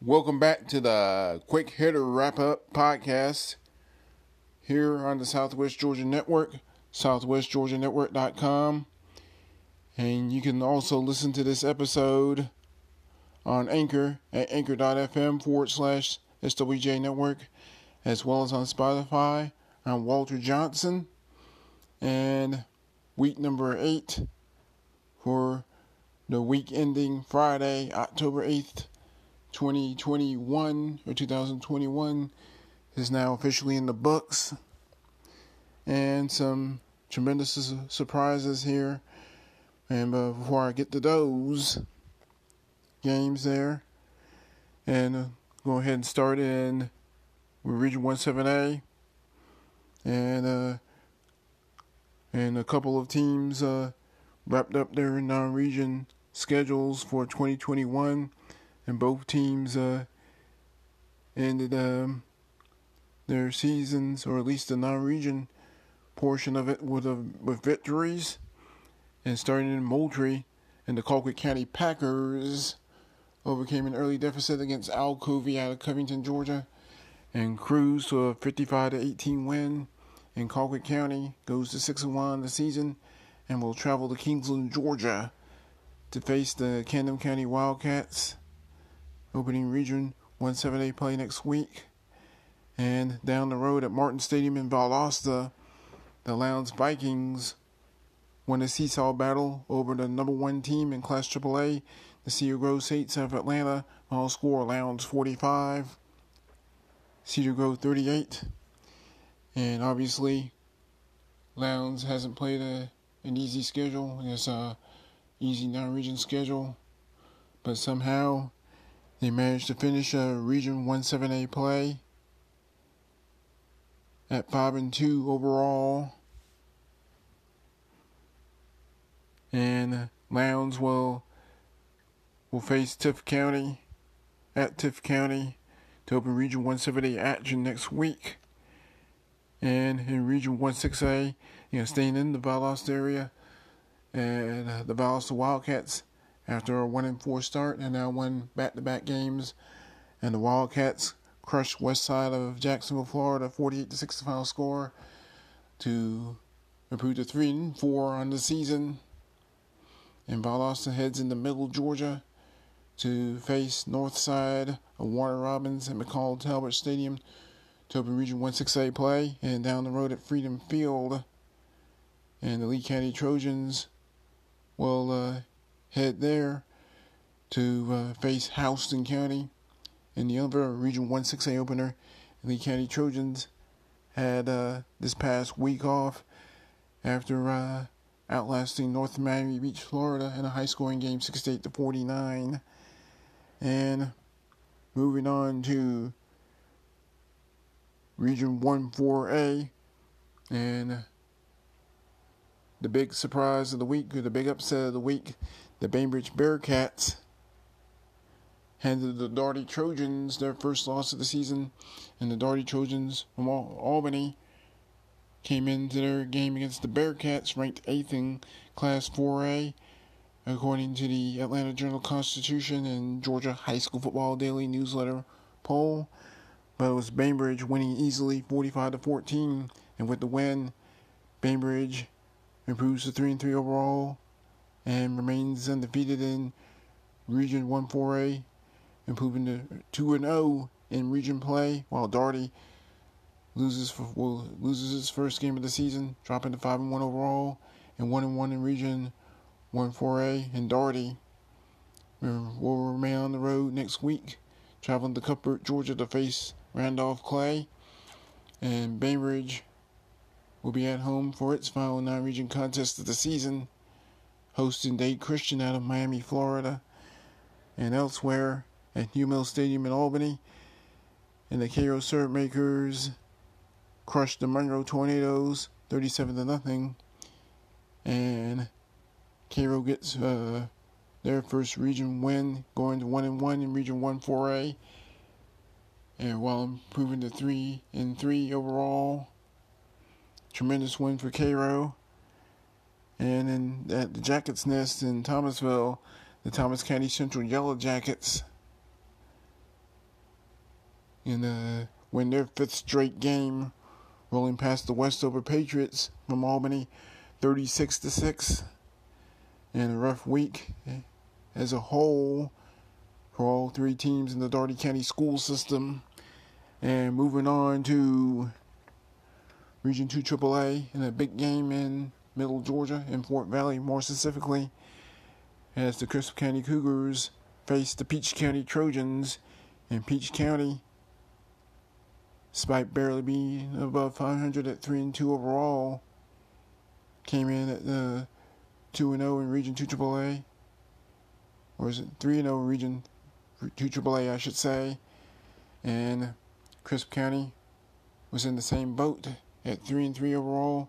Welcome back to the Quick Hitter Wrap Up Podcast here on the Southwest Georgia Network, southwestgeorgianetwork.com. And you can also listen to this episode on Anchor at anchor.fm forward slash SWGA Network, as well as on Spotify. I'm Walter Johnson, and week number eight for the week ending Friday, October 8th, 2021 or 2021 is now officially in the books. And some tremendous surprises here. And uh, before I get to those games there, and uh, go ahead and start in Region 17A. And uh, and a couple of teams uh, wrapped up their non-region schedules for 2021 and both teams uh, ended um, their seasons, or at least the non-region portion of it, with a, with victories. And starting in Moultrie, and the Colquitt County Packers overcame an early deficit against Alcovy out of Covington, Georgia, and cruised to a 55 to 18 win. And Colquitt County goes to 6 and 1 the season, and will travel to Kingsland, Georgia, to face the Camden County Wildcats opening Region 17A play next week. And down the road at Martin Stadium in Valdosta, the Lowndes Vikings won a seesaw battle over the number one team in Class AAA, the Cedar Grove Saints of Atlanta. All score Lowndes 45, Cedar Grove 38. And obviously, Lowndes hasn't played a, an easy schedule. It's a easy non-region schedule, but somehow they managed to finish a Region 17A play at 5 and 2 overall. And Lowndes will will face Tift County at Tift County to open Region 17A action next week. And in Region 16A, you know, staying in the Valdosta area, and uh, the Valdosta Wildcats after a one and four start and now won back to back games. And the Wildcats crushed west side of Jacksonville, Florida, 48 to 6 final score to improve to 3 and 4 on the season. And Valdosta heads into Middle Georgia to face north side of Warner Robins at McConnell-Talton Stadium to open Region 16A play. And down the road at Freedom Field. And the Lee County Trojans will uh, head there to uh, face Houston County in the other Region 1-6A opener. Lee County Trojans had uh, this past week off after uh, outlasting North Miami Beach, Florida in a high-scoring game 68 to 49. And moving on to Region 1-4A and the big surprise of the week or the big upset of the week the Bainbridge Bearcats handed the Dougherty Trojans their first loss of the season, and the Dougherty Trojans from Albany came into their game against the Bearcats, ranked eighth in Class 4A, according to the Atlanta Journal Constitution and Georgia High School Football Daily Newsletter poll. But it was Bainbridge winning easily, 45 to 14, and with the win, Bainbridge improves to 3 and 3 overall and remains undefeated in Region 1-4A, improving to 2-0 in region play, while Dougherty loses for, well, loses his first game of the season, dropping to 5-1 overall, and 1-1 in Region 1-4A. And Dougherty will remain on the road next week, traveling to Cuthbert, Georgia, to face Randolph Clay, and Bainbridge will be at home for its final non-region contest of the season hosting Dade Christian out of Miami, Florida, and elsewhere at Hugh Stadium in Albany. And the Cairo Syrup Makers crushed the Monroe Tornadoes 37 to nothing. And Cairo gets uh, their first region win, going to 1 and 1 in Region 1 4A. And while improving to 3 and 3 overall, tremendous win for Cairo. And in at the Jackets Nest in Thomasville, the Thomas County Central Yellow Jackets and uh, win their fifth straight game, rolling past the Westover Patriots from Albany, 36 to six. And a rough week as a whole for all three teams in the Dougherty County school system. And moving on to Region 2 AAA in a big game in Middle Georgia, in Fort Valley more specifically, as the Crisp County Cougars face the Peach County Trojans in Peach County. Despite barely being above 500 at 3 and 2 overall, came in at the 2 and 0 in Region 2 AAA. Or is it 3 and 0 in Region 2 AAA, I should say. And Crisp County was in the same boat at 3 and 3 overall,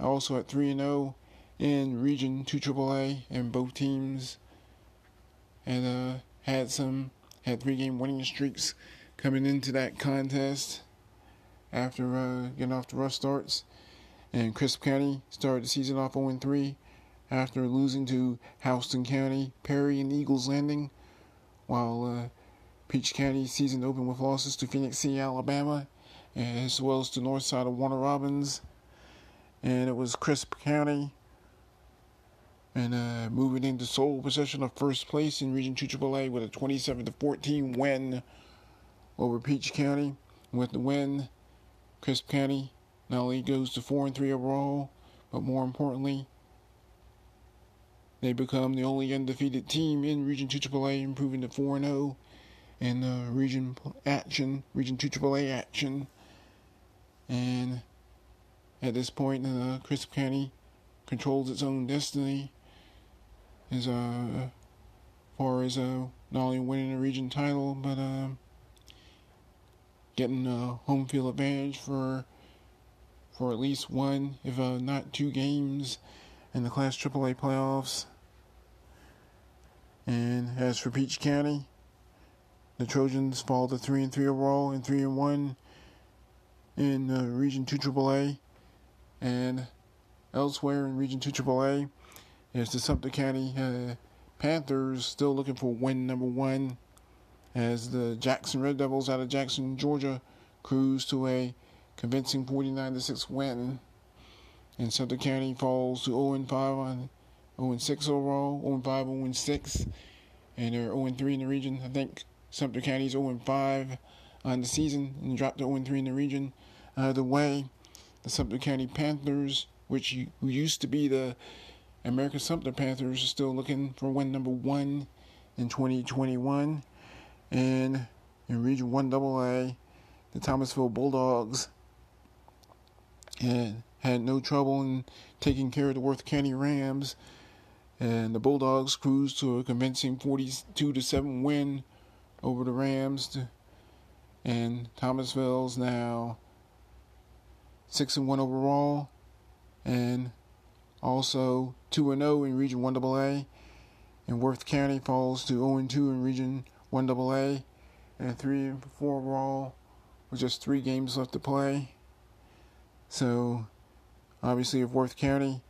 also at 3 and 0 in Region 2 AAA, and both teams and uh, had some had three game winning streaks coming into that contest after uh, getting off the rough starts. And Crisp County started the season off 0 3 after losing to Houston County, Perry, and Eagles Landing, while uh, Peach County season opened with losses to Phenix City, Alabama, as well as to north side of Warner Robins. And it was Crisp County and uh, moving into sole possession of first place in Region 2 AAA with a 27 to 14 win over Peach County. With the win, Crisp County not only goes to 4 and 3 overall, but more importantly, they become the only undefeated team in Region 2 AAA, improving to 4 and 0 in uh, Region Action, Region 2 AAA action. And at this point, uh, Crisp County controls its own destiny as uh, far as uh, not only winning a region title, but uh, getting a home field advantage for for at least one, if uh, not two games in the Class AAA playoffs. And as for Peach County, the Trojans fall to three and three overall and three and one in uh, Region Two AAA, and elsewhere in Region Two AAA is the Sumter County uh, Panthers still looking for win number one as the Jackson Red Devils out of Jackson, Georgia, cruise to a convincing 49 6 win. And Sumter County falls to 0 5 on 0 6 overall, 0 5, 0 6, and they're 0 3 in the region. I think Sumter County's 0 5 on the season and dropped to 0 3 in the region. Uh, the way the Sumter County Panthers, which used to be the Americus Sumter Panthers are still looking for win number one in 2021. And in Region 1 AA, the Thomasville Bulldogs had, had no trouble in taking care of the Worth County Rams. And the Bulldogs cruised to a convincing 42 to 7 win over the Rams. To, and Thomasville's now 6 and 1 overall. And also 2 and 0 in Region 1AA. And Worth County falls to 0 and 2 in Region 1AA. And 3 and 4 overall with just three games left to play. So, obviously, if Worth County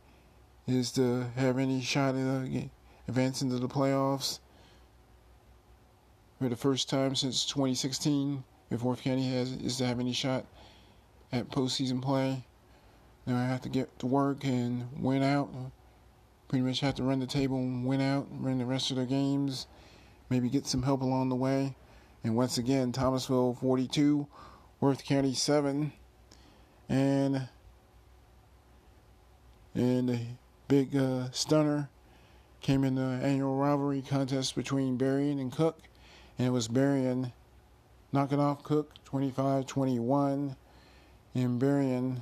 is to have any shot at uh, advancing to the playoffs for the first time since 2016, if Worth County has is to have any shot at postseason play, now I have to get to work and win out. Pretty much have to run the table and win out, run the rest of the games, maybe get some help along the way. And once again, Thomasville 42, Worth County 7. And and a big uh, stunner came in the annual rivalry contest between Berrien and Cook. And it was Berrien knocking off Cook 25 21. And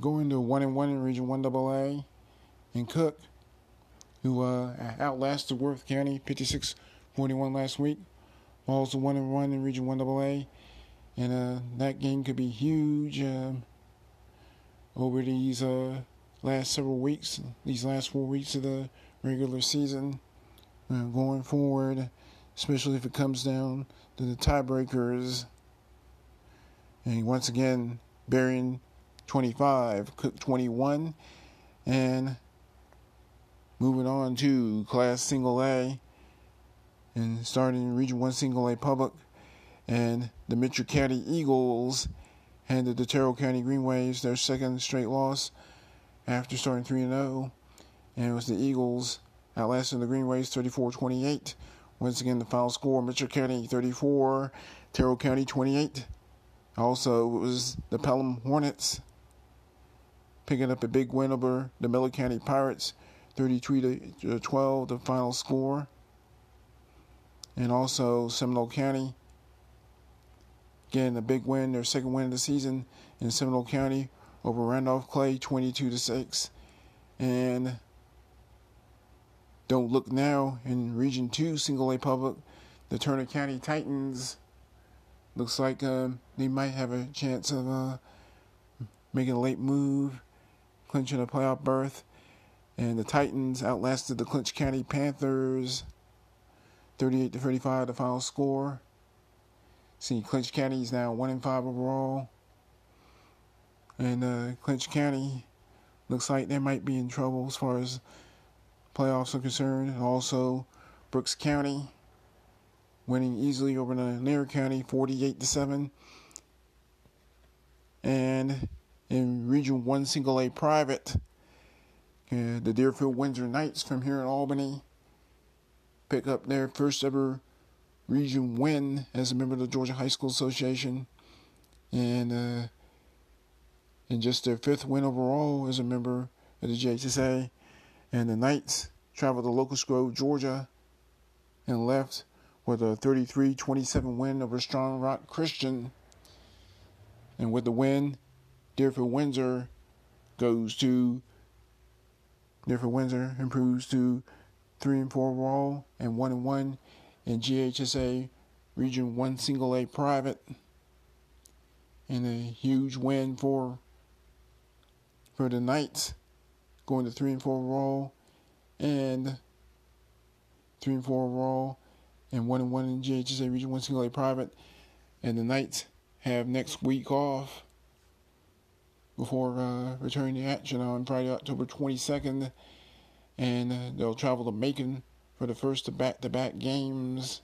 going to one and one in Region One AA, and Cook, who uh, outlasted Worth County 56-41 last week, falls to one and one in Region One AA, and uh, that game could be huge um, over these uh, last several weeks, these last four weeks of the regular season, uh, going forward, especially if it comes down to the tiebreakers. And once again, Berrien 25, Cook 21, and moving on to Class Single A, and starting in Region 1 Single A Public, And the Mitchell County Eagles handed the Terrell County Green Waves their second straight loss after starting 3 0. And it was the Eagles outlasting the Green Waves 34 28. Once again, the final score Mitchell County 34, Terrell County 28. Also, it was the Pelham Hornets picking up a big win over the Miller County Pirates 33 to uh, 12, the final score. And also, Seminole County getting a big win, their second win of the season in Seminole County over Randolph Clay 22 to 6. And don't look now in Region 2 Single A Public. The Turner County Titans looks like uh, they might have a chance of uh, making a late move, clinching a playoff berth. And the Titans outlasted the Clinch County Panthers 38 to 35, the final score. See, Clinch County is now 1 and 5 overall. And uh, Clinch County looks like they might be in trouble as far as playoffs are concerned. And also, Brooks County winning easily over Lanier County 48 to 7. And in Region 1 Single A Private, uh, the Deerfield Windsor Knights from here in Albany pick up their first ever region win as a member of the Georgia High School Association. And uh, and just their fifth win overall as a member of the GHSA and the Knights traveled to Locust Grove, Georgia, and left with a 33 27 win over Strong Rock Christian. And with the win, Deerfield Windsor goes to Deerfield Windsor improves to 3 and 4 overall and 1 and 1 in GHSA Region 1 Single A Private. And a huge win for for the Knights going to three and four overall, and three and four overall, and one and one in GHSA Region One Single A Private, and the Knights have next week off before uh, returning to action on Friday, October 22nd, and uh, they'll travel to Macon for the first back-to-back games.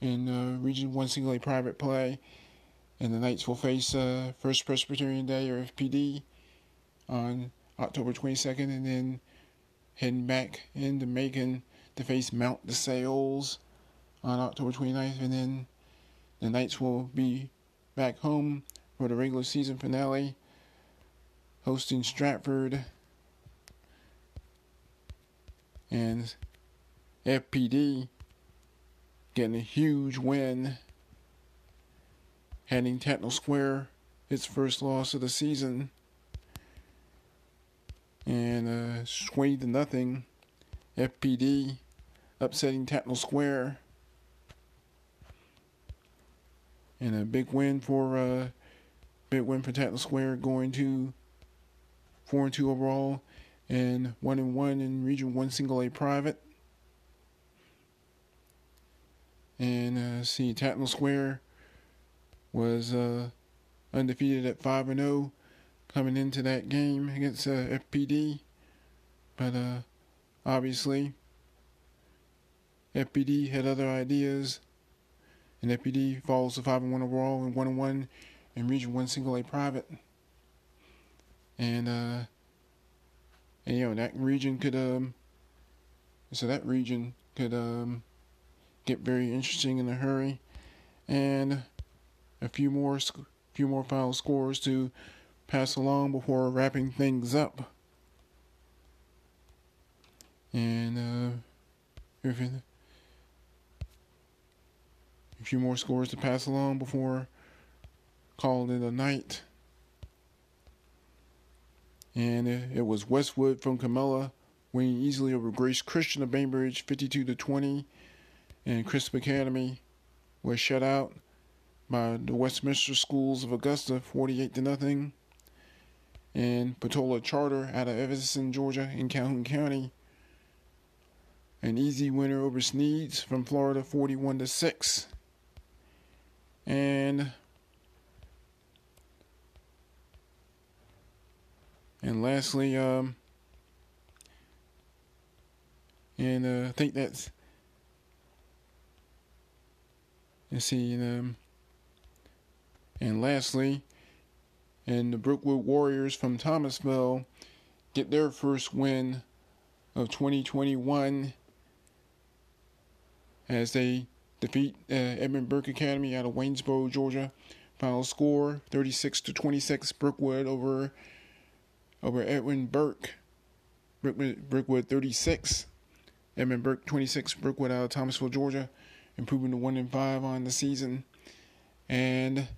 In uh, Region One Single A Private play, and the Knights will face uh, First Presbyterian Day or FPD on October 22nd, and then heading back into Macon to face Mount the DeSales on October 29th, and then the Knights will be back home for the regular season finale, hosting Stratford and FPD getting a huge win, handing Tatnall Square its first loss of the season and uh, swayed to nothing. FPD upsetting Tatnall Square. And a big win for uh, big win for Tatnall Square going to four and two overall and one and one in Region One Single A Private. And uh, see, Tatnall Square was uh, undefeated at five and zero oh coming into that game against uh, FPD. But uh, obviously, FPD had other ideas, and FPD falls to 5 and 1 overall and 1 and 1 in Region 1 Single A Private. And, uh, and you know, that region could, um, so that region could, um, get very interesting in a hurry. And a few more, few more final scores to pass along before wrapping things up. And uh, if a few more scores to pass along before calling it a night. And it was Westwood from Camilla winning easily over Grace Christian of Bainbridge 52 to 20. And Crisp Academy was shut out by the Westminster Schools of Augusta 48 to nothing and Pataula Charter out of Evanston, Georgia, in Calhoun County. An easy winner over Sneads from Florida, 41 to 6. And and lastly, um, and uh, I think that's and see them. And lastly, and the Brookwood Warriors from Thomasville get their first win of 2021 as they defeat uh, Edmund Burke Academy out of Waynesboro, Georgia. Final score 36 to 26 Brookwood over over Edwin Burke. Brookwood, Brookwood 36. Edmund Burke 26. Brookwood out of Thomasville, Georgia, improving to 1 and 5 on the season. And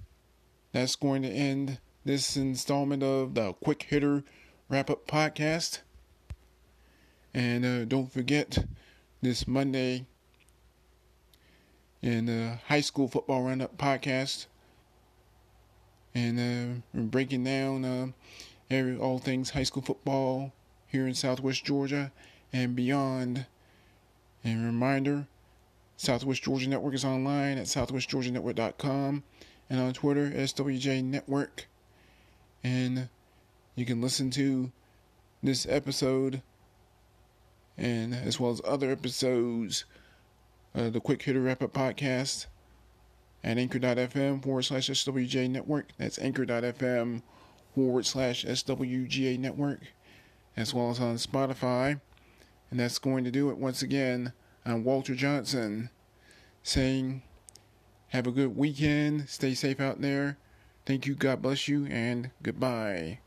that's going to end this installment of the Quick Hitter Wrap Up Podcast. And uh, don't forget this Monday in the High School Football Roundup Podcast. And uh, breaking down uh, every, all things high school football here in Southwest Georgia and beyond. And reminder Southwest Georgia Network is online at southwestgeorgianetwork.com and on Twitter, SWGA Network. And you can listen to this episode and as well as other episodes of the Quick Hitter Wrap Up Podcast at anchor.fm forward slash SWGA Network. That's anchor.fm forward slash SWGA Network, as well as on Spotify. And that's going to do it once again. I'm Walter Johnson saying, have a good weekend. Stay safe out there. Thank you. God bless you. And goodbye.